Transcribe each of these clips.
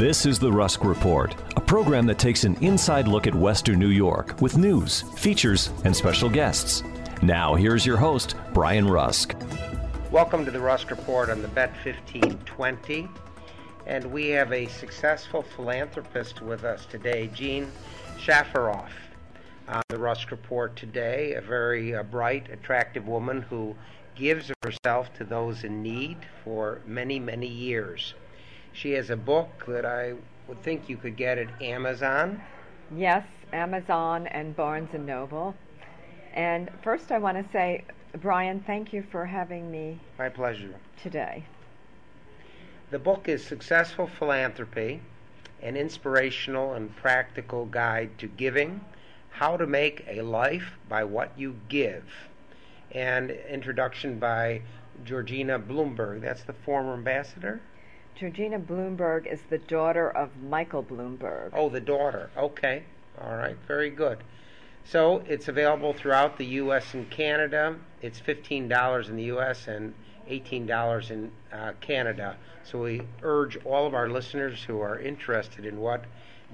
This is the Rusk Report, a program that takes an inside look at Western New York with news, features, and special guests. Now, here's your host, Brian Rusk. Welcome to the Rusk Report on the Bet 1520. And we have a successful philanthropist with us today, Jean Shafiroff on the Rusk Report today, a very uh, bright, attractive woman who gives herself to those in need for many, many years. She has a book that I would think you could get at Amazon. Yes, Amazon and Barnes and Noble. And first, I want to say, Brian, thank you for having me. My pleasure. Today. The book is Successful Philanthropy An Inspirational and Practical Guide to Giving How to Make a Life by What You Give. And introduction by Georgina Bloomberg. That's the former ambassador? Georgina Bloomberg is the daughter of Michael Bloomberg. Oh, the daughter. Okay. All right. Very good. So it's available throughout the U.S. and Canada. It's $15 in the U.S. and $18 in uh, Canada. So we urge all of our listeners who are interested in what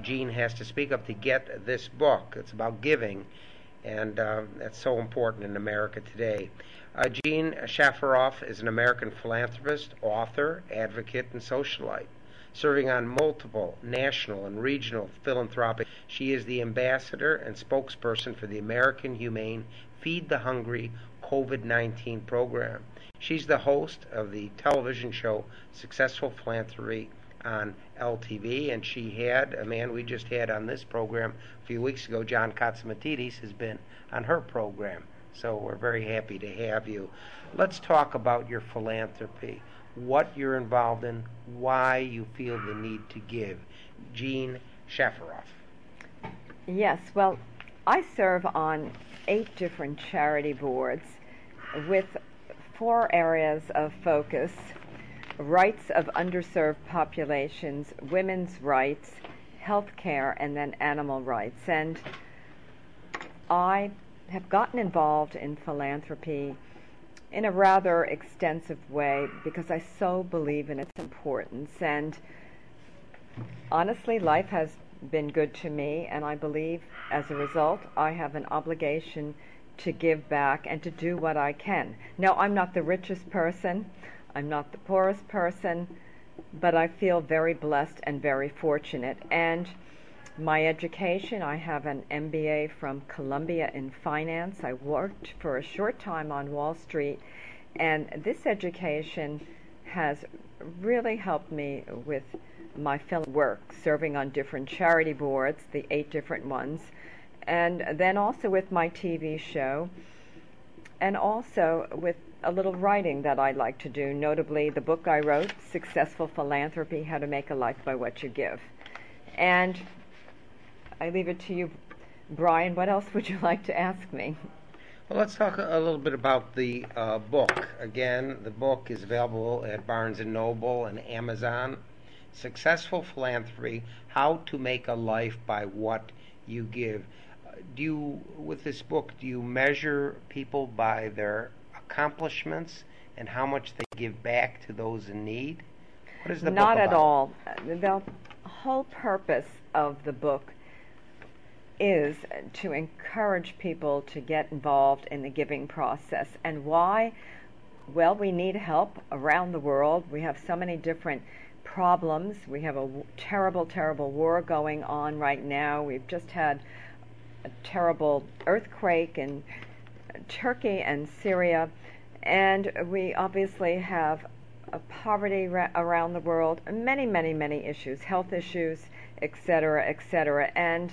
Jean has to speak of to get this book. It's about giving, and uh, that's so important in America today. Uh, Jean Shafiroff is an American philanthropist, author, advocate, and socialite. Serving on multiple national and regional philanthropic, she is the ambassador and spokesperson for the American Humane Feed the Hungry COVID 19 program. She's the host of the television show Successful Philanthropy on LTV, and she had a man we just had on this program a few weeks ago, John Catsimatidis, has been on her program. So we're very happy to have you. Let's talk about your philanthropy, what you're involved in, why you feel the need to give. Jean Shafiroff. Yes, well, I serve on eight different charity boards with four areas of focus rights of underserved populations, women's rights, health care, and then animal rights. And I have gotten involved in philanthropy in a rather extensive way because I so believe in its importance. And honestly, life has been good to me, and I believe as a result, I have an obligation to give back and to do what I can. Now, I'm not the richest person, I'm not the poorest person, but I feel very blessed and very fortunate. And my education, I have an MBA from Columbia in finance. I worked for a short time on Wall Street, and this education has really helped me with my film work, serving on different charity boards, the eight different ones, and then also with my TV show, and also with a little writing that I like to do, notably the book I wrote, Successful Philanthropy How to Make a Life by What You Give. And I leave it to you, Brian. What else would you like to ask me? Well, let's talk a little bit about the uh, book. Again, the book is available at Barnes and Noble and Amazon. Successful Philanthropy: How to Make a Life by What You Give. Do you, with this book, do you measure people by their accomplishments and how much they give back to those in need? What is the Not book at all. The whole purpose of the book is to encourage people to get involved in the giving process. And why Well, we need help around the world. We have so many different problems. We have a terrible, terrible war going on right now. We've just had a terrible earthquake in Turkey and Syria. And we obviously have poverty ra- around the world, many, many, many issues, health issues, etc., etc. And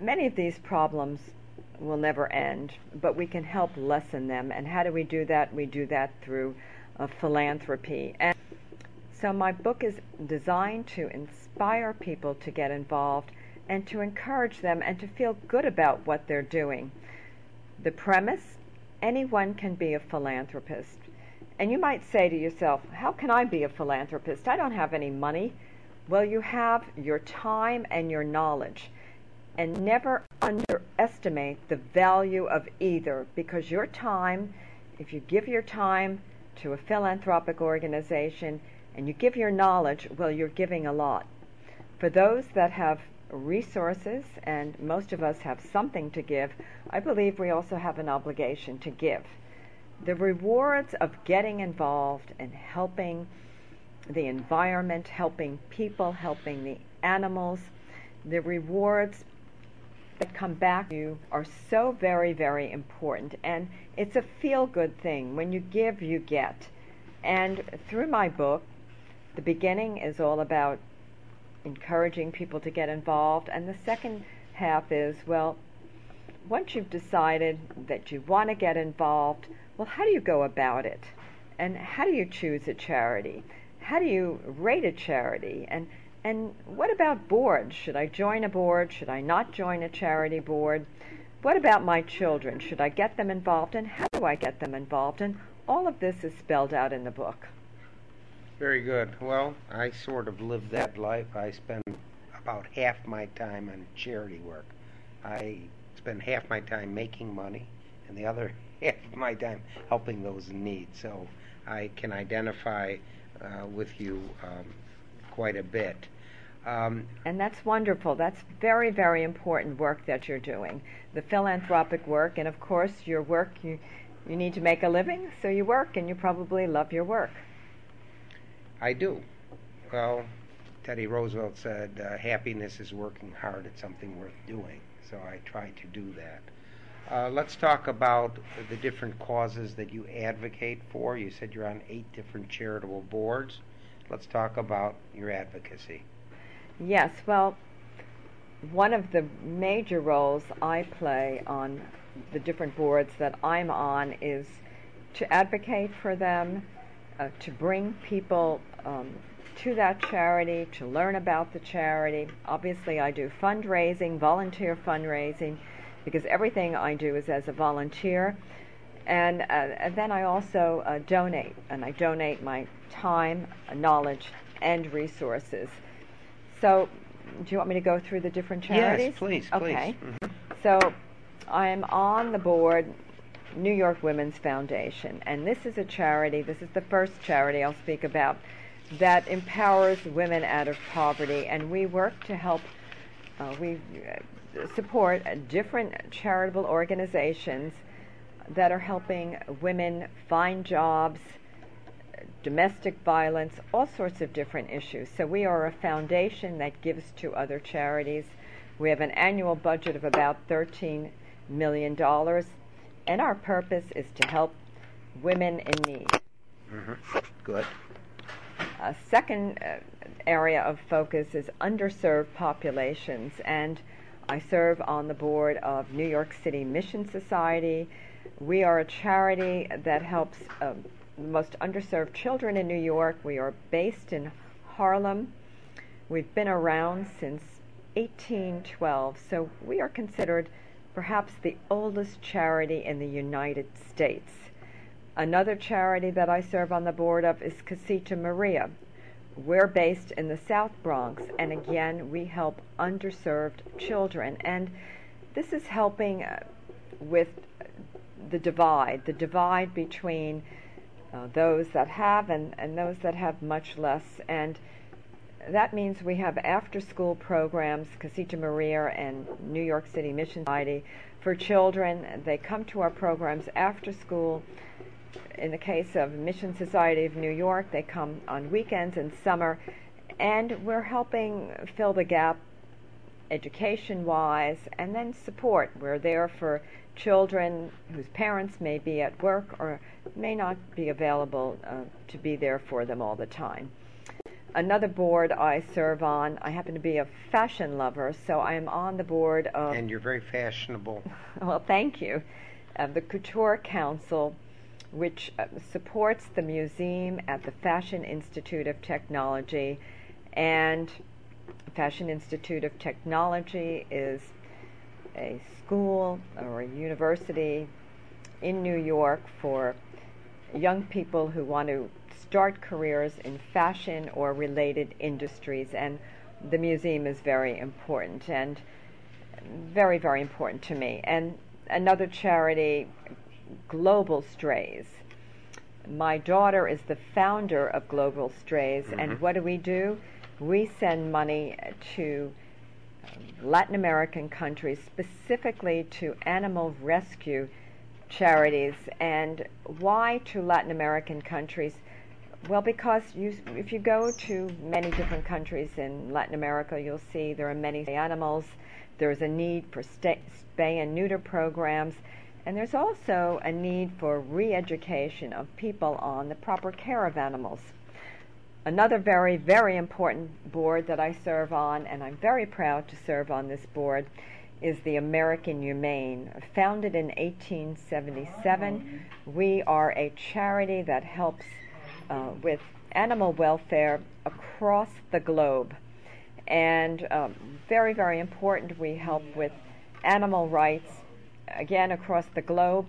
many of these problems will never end, but we can help lessen them. And how do we do that? We do that through uh, philanthropy. And so my book is designed to inspire people to get involved and to encourage them and to feel good about what they're doing. The premise anyone can be a philanthropist. And you might say to yourself, How can I be a philanthropist? I don't have any money. Well, you have your time and your knowledge. And never underestimate the value of either because your time, if you give your time to a philanthropic organization, and you give your knowledge, well, you're giving a lot. For those that have resources, and most of us have something to give, I believe we also have an obligation to give. The rewards of getting involved and helping the environment, helping people, helping the animals, the rewards that come back to you are so very, very important. And it's a feel good thing. When you give, you get. And through my book, the beginning is all about encouraging people to get involved, and the second half is well, once you've decided that you want to get involved, well, how do you go about it? And how do you choose a charity? How do you rate a charity? And and what about boards? Should I join a board? Should I not join a charity board? What about my children? Should I get them involved? And how do I get them involved? And all of this is spelled out in the book. Very good. Well, I sort of live that life. I spend about half my time on charity work. I spend half my time making money and the other half of my time helping those in need. So I can identify uh, with you um, quite a bit. Um, and that's wonderful. That's very, very important work that you're doing. The philanthropic work, and of course, your work, you, you need to make a living, so you work, and you probably love your work. I do. Well, Teddy Roosevelt said, uh, happiness is working hard at something worth doing. So I try to do that. Uh, let's talk about the different causes that you advocate for. You said you're on eight different charitable boards. Let's talk about your advocacy. Yes, well, one of the major roles I play on the different boards that I'm on is to advocate for them, uh, to bring people um, to that charity, to learn about the charity. Obviously, I do fundraising, volunteer fundraising, because everything I do is as a volunteer. And, uh, and then I also uh, donate, and I donate my time, knowledge, and resources. So, do you want me to go through the different charities? Yes, please. Okay. Please. Mm-hmm. So, I'm on the board New York Women's Foundation. And this is a charity, this is the first charity I'll speak about, that empowers women out of poverty. And we work to help, uh, we uh, support different charitable organizations that are helping women find jobs, domestic violence, all sorts of different issues. So we are a foundation that gives to other charities. We have an annual budget of about $13 million and our purpose is to help women in need. Mm-hmm. Good. A second uh, area of focus is underserved populations, and I serve on the board of New York City Mission Society. We are a charity that helps uh, the most underserved children in New York. We are based in Harlem. We've been around since 1812, so we are considered perhaps the oldest charity in the United States. Another charity that I serve on the board of is Casita Maria. We're based in the South Bronx, and again, we help underserved children. And this is helping uh, with the divide, the divide between uh, those that have and, and those that have much less. And that means we have after school programs, Casita Maria and New York City Mission Society, for children. They come to our programs after school in the case of Mission Society of New York, they come on weekends and summer, and we're helping fill the gap education wise and then support. We're there for children whose parents may be at work or may not be available uh, to be there for them all the time. Another board I serve on, I happen to be a fashion lover, so I am on the board of. And you're very fashionable. well, thank you. Uh, the Couture Council, which uh, supports the museum at the Fashion Institute of Technology. And Fashion Institute of Technology is a school or a university in New York for young people who want to start careers in fashion or related industries, and the museum is very important and very, very important to me. And another charity, Global Strays. My daughter is the founder of Global Strays, mm-hmm. and what do we do? We send money to Latin American countries, specifically to animal rescue charities. And why to Latin American countries? Well, because you, if you go to many different countries in Latin America, you'll see there are many animals. There's a need for spay and neuter programs, and there's also a need for re education of people on the proper care of animals. Another very, very important board that I serve on, and I'm very proud to serve on this board, is the American Humane. Founded in 1877, we are a charity that helps uh, with animal welfare across the globe. And um, very, very important, we help with animal rights again across the globe.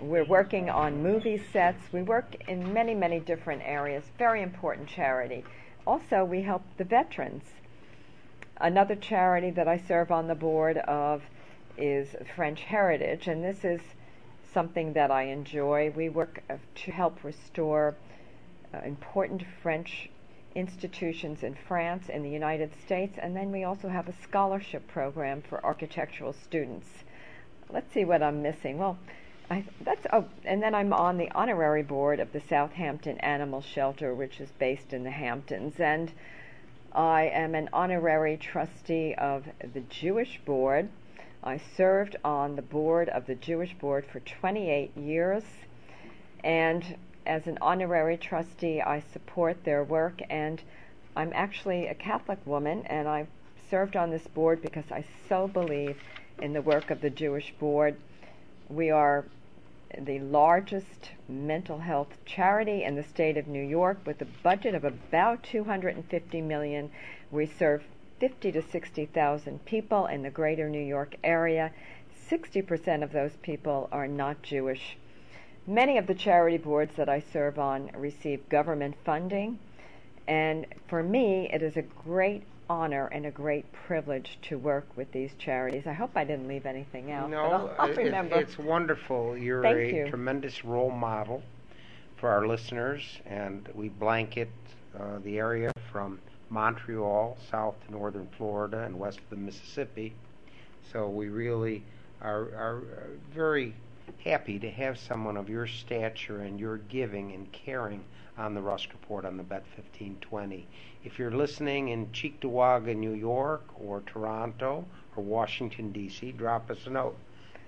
We're working on movie sets. We work in many, many different areas. Very important charity. Also, we help the veterans. Another charity that I serve on the board of is French Heritage, and this is something that I enjoy. We work to help restore uh, important French institutions in France and the United States, and then we also have a scholarship program for architectural students. Let's see what I'm missing. Well, I, that's oh, and then I'm on the honorary board of the Southampton Animal Shelter, which is based in the Hamptons, and I am an honorary trustee of the Jewish Board. I served on the board of the Jewish Board for 28 years, and as an honorary trustee, I support their work, and I'm actually a Catholic woman, and I served on this board because I so believe in the work of the Jewish Board. We are the largest mental health charity in the state of New York with a budget of about 250 million. We serve 50 to 60,000 people in the greater New York area. 60% of those people are not Jewish. Many of the charity boards that I serve on receive government funding, and for me, it is a great honor and a great privilege to work with these charities. I hope I didn't leave anything out. No, I'll, I'll remember. it's wonderful. You're Thank a you. tremendous role model for our listeners, and we blanket uh, the area from Montreal south to northern Florida and west of the Mississippi. So we really are, are very happy to have someone of your stature and your giving and caring on the Rusk Report on the Bet 1520. If you're listening in Cheektowaga, New York, or Toronto, or Washington, D.C., drop us a note.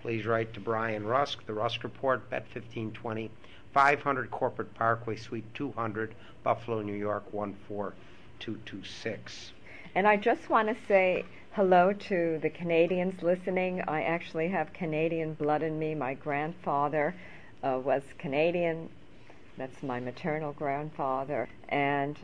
Please write to Brian Rusk, the Rusk Report, Bet 1520, 500 Corporate Parkway, Suite 200, Buffalo, New York 14226. And I just want to say hello to the Canadians listening. I actually have Canadian blood in me. My grandfather uh, was Canadian. That's my maternal grandfather. And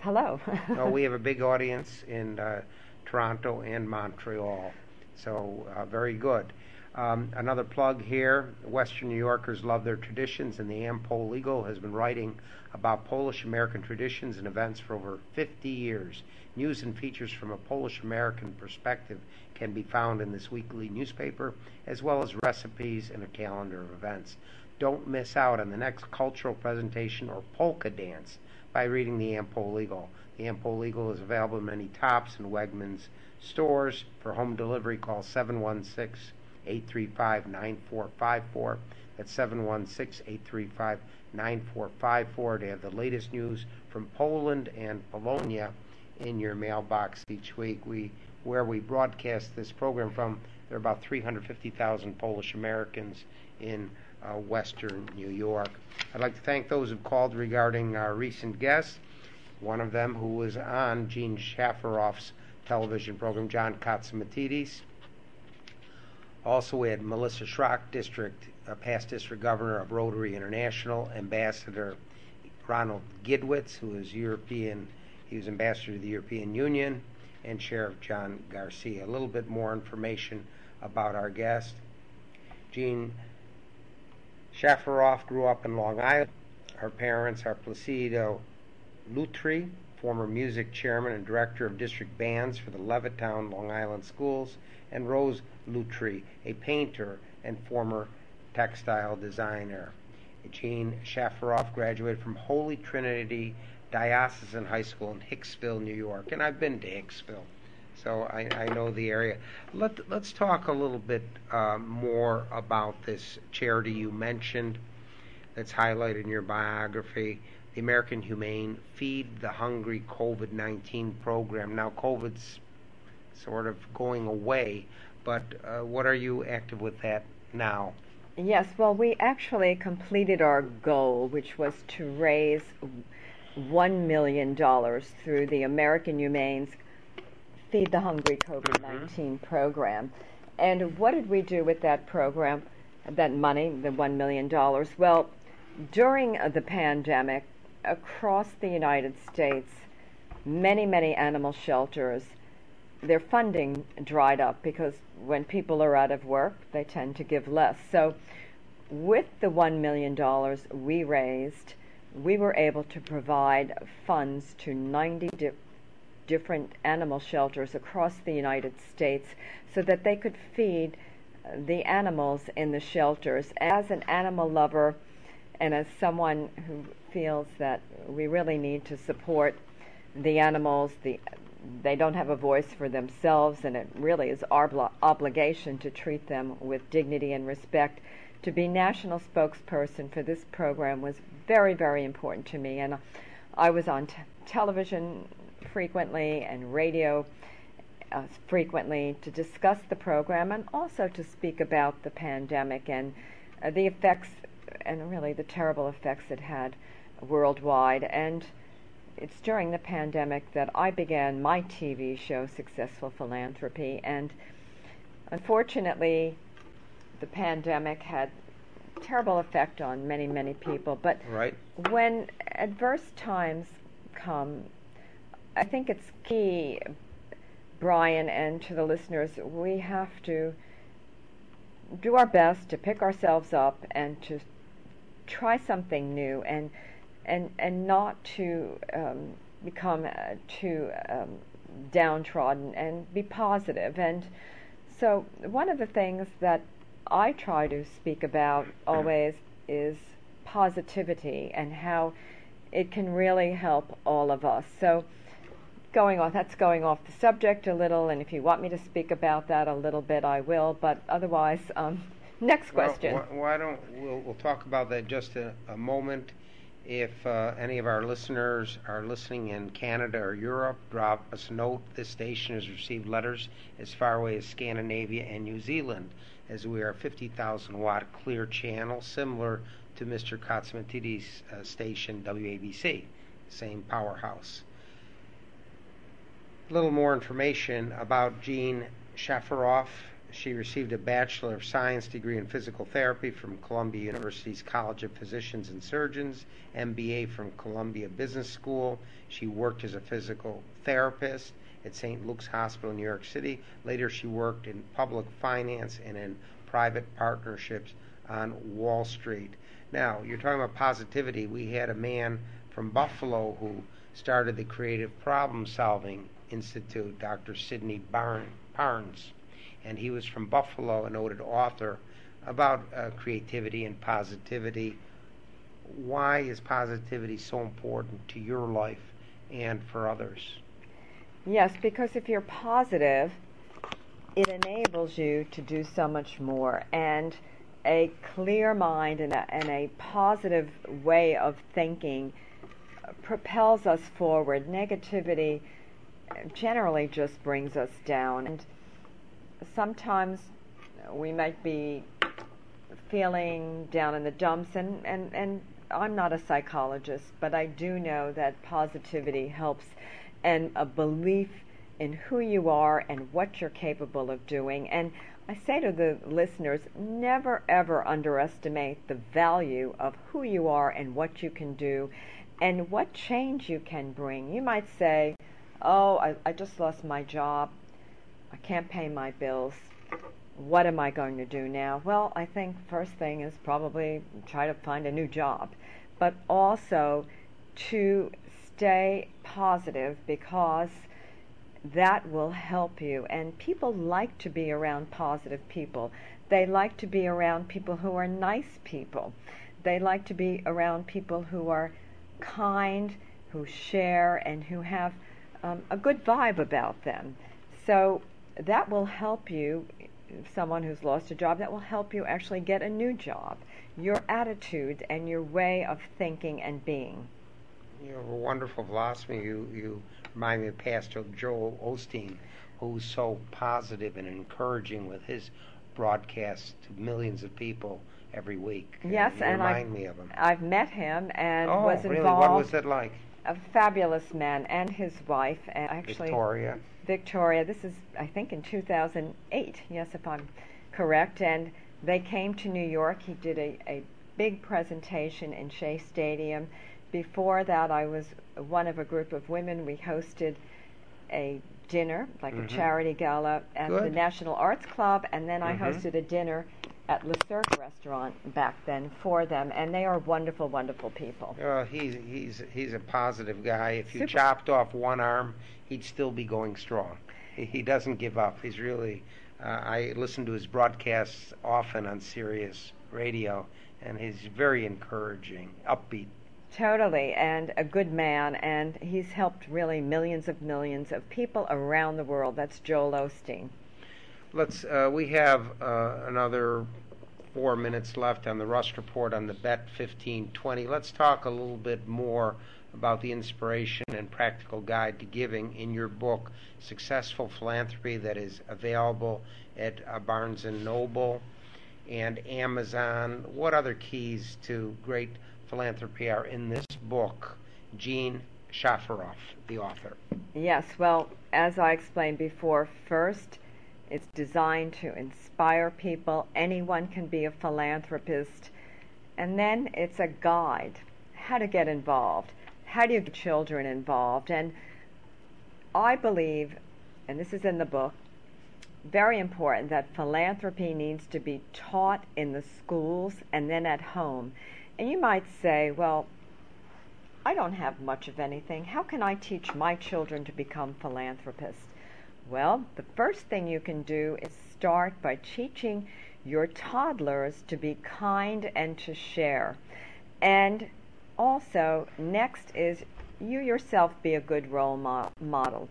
hello. oh, we have a big audience in uh, Toronto and Montreal. So, uh, very good. Um, another plug here Western New Yorkers love their traditions, and the Am-Pol has been writing about Polish American traditions and events for over 50 years. News and features from a Polish American perspective can be found in this weekly newspaper, as well as recipes and a calendar of events. Don't miss out on the next cultural presentation or polka dance by reading the Am-Pol The Am-Pol is available in many Tops and Wegmans stores. For home delivery, call 716 835 9454. at 716-835-9454 to have the latest news from Poland and Polonia in your mailbox each week. We where we broadcast this program from, there are about 350,000 Polish Americans in uh, Western New York. I'd like to thank those who've called regarding our recent guests. One of them who was on Jean Shafiroff's television program, John Catsimatidis. Also, we had Melissa Schrock, district, uh, past district governor of Rotary International, Ambassador Ronald Gidwitz, who is European, he was ambassador to the European Union, and Sheriff John Garcia. A little bit more information about our guest. Jean Shafiroff grew up in Long Island. Her parents are Placido Lutri, former music chairman and director of district bands for the Levittown, Long Island schools, and Rose Lutri, a painter and former textile designer. Jean Shafiroff graduated from Holy Trinity Diocesan High School in Hicksville, New York, and I've been to Hicksville, so I, I know the area. Let, let's talk a little bit uh, more about this charity you mentioned that's highlighted in your biography, the American Humane Feed the Hungry COVID 19 program. Now, COVID's sort of going away, but uh, what are you active with that now? Yes, well, we actually completed our goal, which was to raise $1 million through the American Humane's Feed the Hungry COVID 19 mm-hmm. program. And what did we do with that program, that money, the $1 million? Well, during the pandemic, across the United States, many, many animal shelters their funding dried up because when people are out of work, they tend to give less. So, with the $1 million we raised, we were able to provide funds to 90 di- different animal shelters across the United States so that they could feed the animals in the shelters. As an animal lover and as someone who feels that we really need to support the animals, the they don't have a voice for themselves, and it really is our obligation to treat them with dignity and respect. To be national spokesperson for this program was very, very important to me, and I was on t- television frequently and radio uh, frequently to discuss the program and also to speak about the pandemic and uh, the effects and really the terrible effects it had worldwide. And it's during the pandemic that I began my TV show, Successful Philanthropy, and unfortunately, the pandemic had terrible effect on many, many people. But right. when adverse times come, I think it's key, Brian, and to the listeners, we have to do our best to pick ourselves up and to try something new and and and not to um, become uh, too um, downtrodden and be positive. And so, one of the things that I try to speak about always is positivity and how it can really help all of us. So, going off that's going off the subject a little, and if you want me to speak about that a little bit, I will. But otherwise, um, next question. Well, why don't we'll, we'll talk about that just a, a moment if uh, any of our listeners are listening in Canada or Europe, drop us a note. This station has received letters as far away as Scandinavia and New Zealand, as we are a 50,000 watt clear channel, similar to Mr. Catsimatidis' uh, station WABC, same powerhouse. A little more information about Jean Shafiroff she received a Bachelor of Science degree in Physical Therapy from Columbia University's College of Physicians and Surgeons, MBA from Columbia Business School. She worked as a physical therapist at St. Luke's Hospital in New York City. Later, she worked in public finance and in private partnerships on Wall Street. Now, you're talking about positivity. We had a man from Buffalo who started the Creative Problem Solving Institute, Dr. Sidney Parnes and he was from Buffalo, a noted author about uh, creativity and positivity. Why is positivity so important to your life and for others? Yes, because if you're positive, it enables you to do so much more. And a clear mind and a, and a positive way of thinking propels us forward. Negativity generally just brings us down. And sometimes we might be feeling down in the dumps, and, and, and I'm not a psychologist, but I do know that positivity helps and a belief in who you are and what you're capable of doing. And I say to the listeners, never ever underestimate the value of who you are and what you can do and what change you can bring. You might say, Oh, I, I just lost my job. I can't pay my bills. What am I going to do now? Well, I think first thing is probably try to find a new job, but also to stay positive because that will help you. And people like to be around positive people. They like to be around people who are nice people. They like to be around people who are kind, who share, and who have um, a good vibe about them. So that will help you, someone who's lost a job, that will help you actually get a new job. Your attitude and your way of thinking and being. You have a wonderful philosophy. You, you remind me of Pastor Joel Osteen, who's so positive and encouraging with his broadcasts to millions of people every week. Yes, you and remind I've, me of him. I've met him and oh, was really? What was it like? A fabulous man and his wife, and actually Victoria. Victoria. This is, I think, in 2008. Yes, if I'm correct. And they came to New York. He did a, a big presentation in Shea Stadium. Before that, I was one of a group of women. We hosted a dinner, like Mhm. a charity gala, at the National Arts Club, and then I Mhm. hosted a dinner at Le Cirque restaurant back then for them, and they are wonderful, wonderful people. Uh, he's he's he's a positive guy. If you Super. chopped off one arm, he'd still be going strong. He, he doesn't give up. He's really. Uh, I listen to his broadcasts often on Sirius Radio, and he's very encouraging, upbeat. Totally, and a good man, and he's helped really millions of millions of people around the world. That's Joel Osteen. Let's. Uh, we have uh, another four minutes left on the Rusk Report on the Bet 1520. Let's talk a little bit more about the inspiration and practical guide to giving in your book, Successful Philanthropy, that is available at uh, Barnes and Noble and Amazon. What other keys to great philanthropy are in this book? Jean Shafiroff, the author. Yes, well, as I explained before, first, it's designed to inspire people. Anyone can be a philanthropist. And then it's a guide how to get involved, how do you get children involved. And I believe, and this is in the book, very important that philanthropy needs to be taught in the schools and then at home. And you might say, well, I don't have much of anything. How can I teach my children to become philanthropists? Well, the first thing you can do is start by teaching your toddlers to be kind and to share. And also, next is you yourself be a good role mo- model.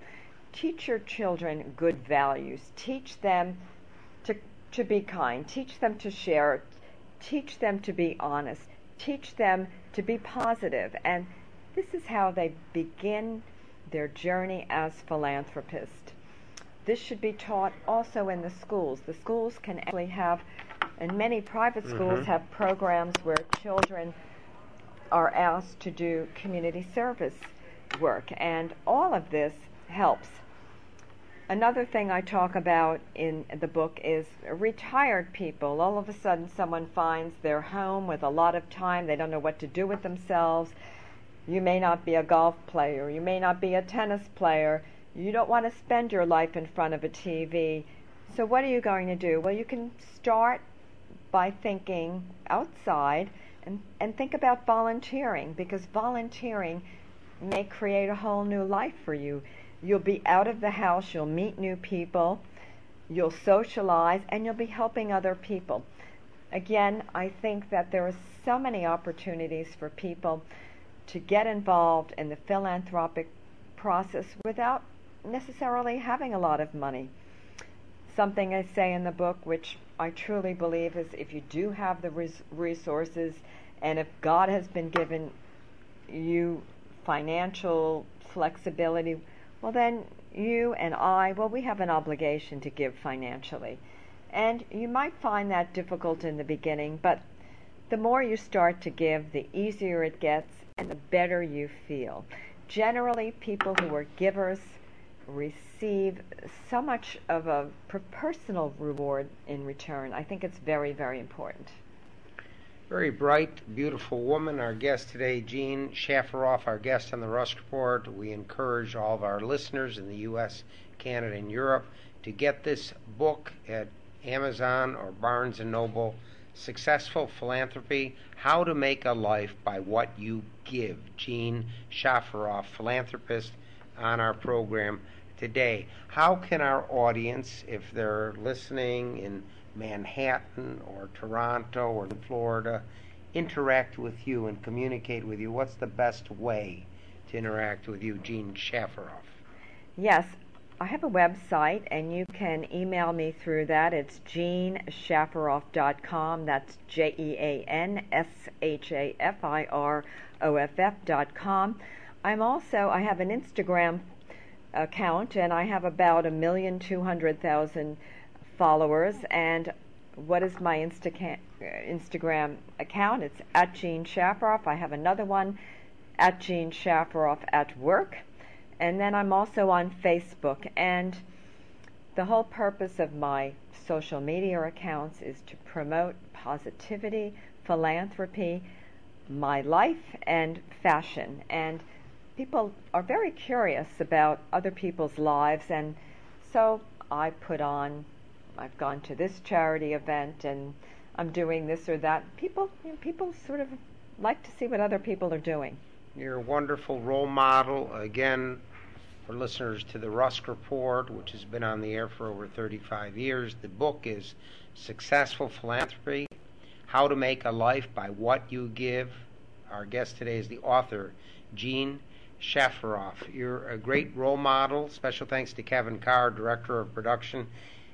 Teach your children good values. Teach them to, to be kind. Teach them to share. Teach them to be honest. Teach them to be positive. And this is how they begin their journey as philanthropists. This should be taught also in the schools. The schools can actually have, and many private schools Mhm. have programs where children are asked to do community service work, and all of this helps. Another thing I talk about in the book is retired people. All of a sudden, someone finds their home with a lot of time, they don't know what to do with themselves. You may not be a golf player, you may not be a tennis player, you don't want to spend your life in front of a TV. So, what are you going to do? Well, you can start by thinking outside and, and think about volunteering because volunteering may create a whole new life for you. You'll be out of the house, you'll meet new people, you'll socialize, and you'll be helping other people. Again, I think that there are so many opportunities for people to get involved in the philanthropic process without necessarily having a lot of money. something I say in the book, which I truly believe is if you do have the res- resources and if God has been given you financial flexibility, well, then you and I, well, we have an obligation to give financially. And you might find that difficult in the beginning, but the more you start to give, the easier it gets and the better you feel. Generally, people who are givers receive so much of a personal reward in return. I think it's very, very important. Very bright, beautiful woman. Our guest today, Jean Shafiroff, our guest on the Rusk Report. We encourage all of our listeners in the U.S., Canada, and Europe to get this book at Amazon or Barnes Noble. Successful Philanthropy: How to Make a Life by What You Give. Jean Shafiroff, philanthropist, on our program today. How can our audience, if they're listening in Manhattan or Toronto or Florida, interact with you and communicate with you? What's the best way to interact with you, Jean Shafiroff? Yes, I have a website, and you can email me through that. It's jeanshafiroff.com. That's J E A N S H A F I R O F F.com. I'm also, I have an Instagram account, and I have about a million two hundred thousand followers. And what is my Insta- Instagram account? It's at Jean Shafiroff. I have another one at Jean Shafiroff at work. And then I'm also on Facebook. And the whole purpose of my social media accounts is to promote positivity, philanthropy, my life, and fashion. And people are very curious about other people's lives. And so I put on, I've gone to this charity event and I'm doing this or that. People, you know, people sort of like to see what other people are doing. You're a wonderful role model. Again, for listeners to the Rusk Report, which has been on the air for over 35 years. The book is Successful Philanthropy How to Make a Life by What You Give. Our guest today is the author, Jean Shafiroff. You're a great role model. Special thanks to Kevin Carr, Director of Production.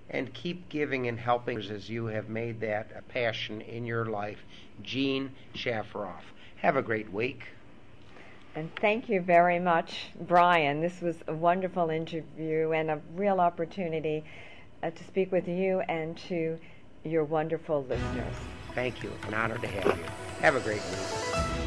And keep giving and helping as you have made that a passion in your life. Jean Shafiroff. Have a great week. And thank you very much, Brian. This was a wonderful interview and a real opportunity uh, to speak with you and to your wonderful listeners. Thank you. An honor to have you. Have a great week.